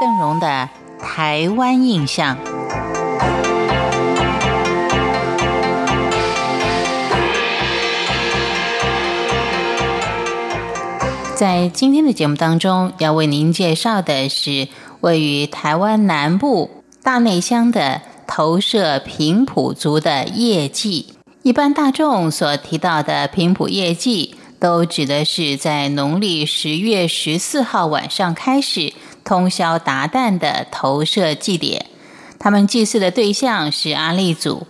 邓荣的台湾印象。在今天的节目当中，要为您介绍的是位于台湾南部大内乡的投射平埔族的业绩。一般大众所提到的平埔业绩，都指的是在农历十月十四号晚上开始通宵达旦的投射祭典。他们祭祀的对象是阿利祖，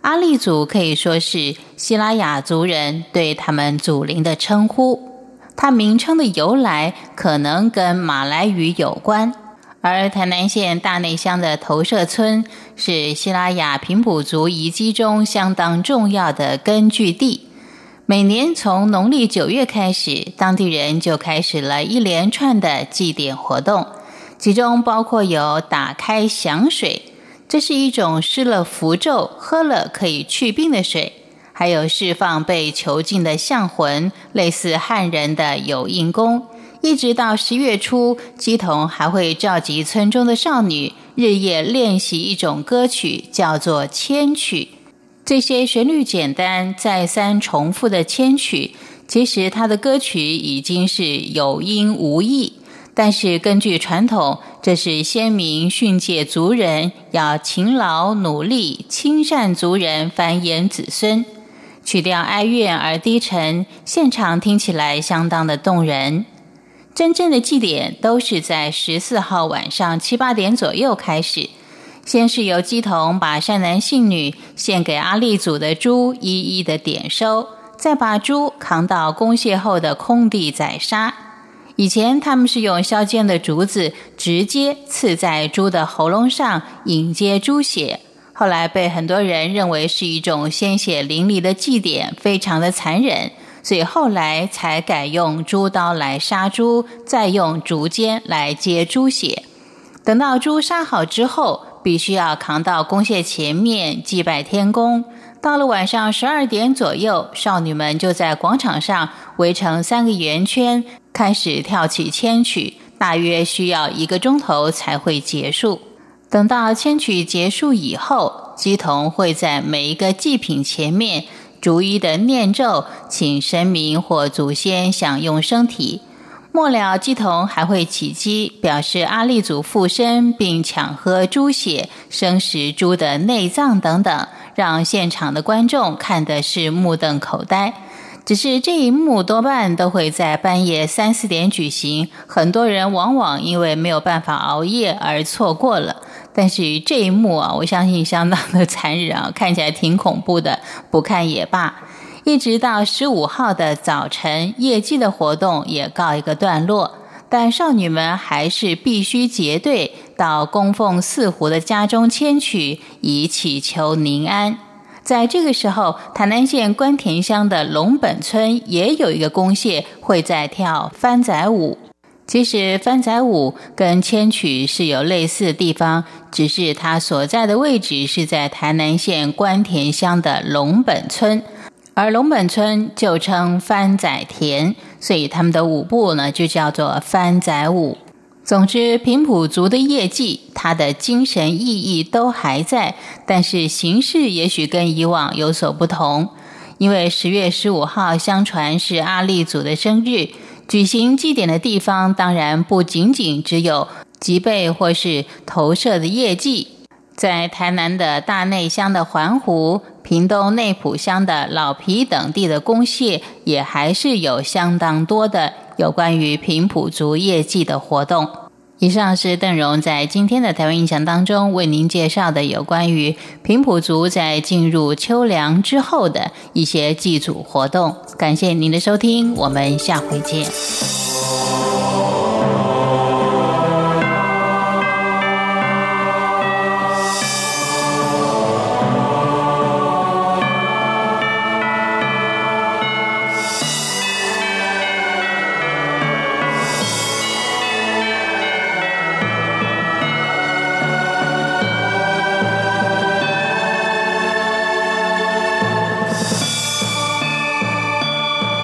阿利祖可以说是希拉雅族人对他们祖灵的称呼。它名称的由来可能跟马来语有关，而台南县大内乡的投射村是希拉雅平埔族遗迹中相当重要的根据地。每年从农历九月开始，当地人就开始了一连串的祭典活动，其中包括有打开响水，这是一种施了符咒、喝了可以去病的水。还有释放被囚禁的象魂，类似汉人的有印功。一直到十月初，基童还会召集村中的少女，日夜练习一种歌曲，叫做千曲。这些旋律简单、再三重复的千曲，其实它的歌曲已经是有音无义。但是根据传统，这是先民训诫族人要勤劳努力、亲善族人繁衍子孙。曲调哀怨而低沉，现场听起来相当的动人。真正的祭典都是在十四号晚上七八点左右开始，先是由鸡童把善男信女献给阿利祖的猪一一的点收，再把猪扛到公谢后的空地宰杀。以前他们是用削尖的竹子直接刺在猪的喉咙上，引接猪血。后来被很多人认为是一种鲜血淋漓的祭典，非常的残忍，所以后来才改用猪刀来杀猪，再用竹尖来接猪血。等到猪杀好之后，必须要扛到公廨前面祭拜天公。到了晚上十二点左右，少女们就在广场上围成三个圆圈，开始跳起千曲，大约需要一个钟头才会结束。等到千曲结束以后，鸡童会在每一个祭品前面逐一的念咒，请神明或祖先享用身体。末了，鸡童还会起鸡，表示阿力祖附身，并抢喝猪血、生食猪的内脏等等，让现场的观众看的是目瞪口呆。只是这一幕多半都会在半夜三四点举行，很多人往往因为没有办法熬夜而错过了。但是这一幕啊，我相信相当的残忍啊，看起来挺恐怖的，不看也罢。一直到十五号的早晨，夜祭的活动也告一个段落，但少女们还是必须结队到供奉四湖的家中迁曲，以祈求宁安。在这个时候，台南县关田乡的龙本村也有一个公蟹，会在跳番仔舞。其实番仔舞跟千曲是有类似的地方，只是它所在的位置是在台南县关田乡的龙本村，而龙本村就称番仔田，所以他们的舞步呢就叫做番仔舞。总之，平埔族的业绩，它的精神意义都还在，但是形式也许跟以往有所不同，因为十月十五号相传是阿利祖的生日。举行祭典的地方，当然不仅仅只有吉备或是投射的业绩，在台南的大内乡的环湖、屏东内埔乡的老皮等地的公蟹，也还是有相当多的有关于平埔族业绩的活动。以上是邓荣在今天的台湾印象当中为您介绍的有关于平埔族在进入秋凉之后的一些祭祖活动。感谢您的收听，我们下回见。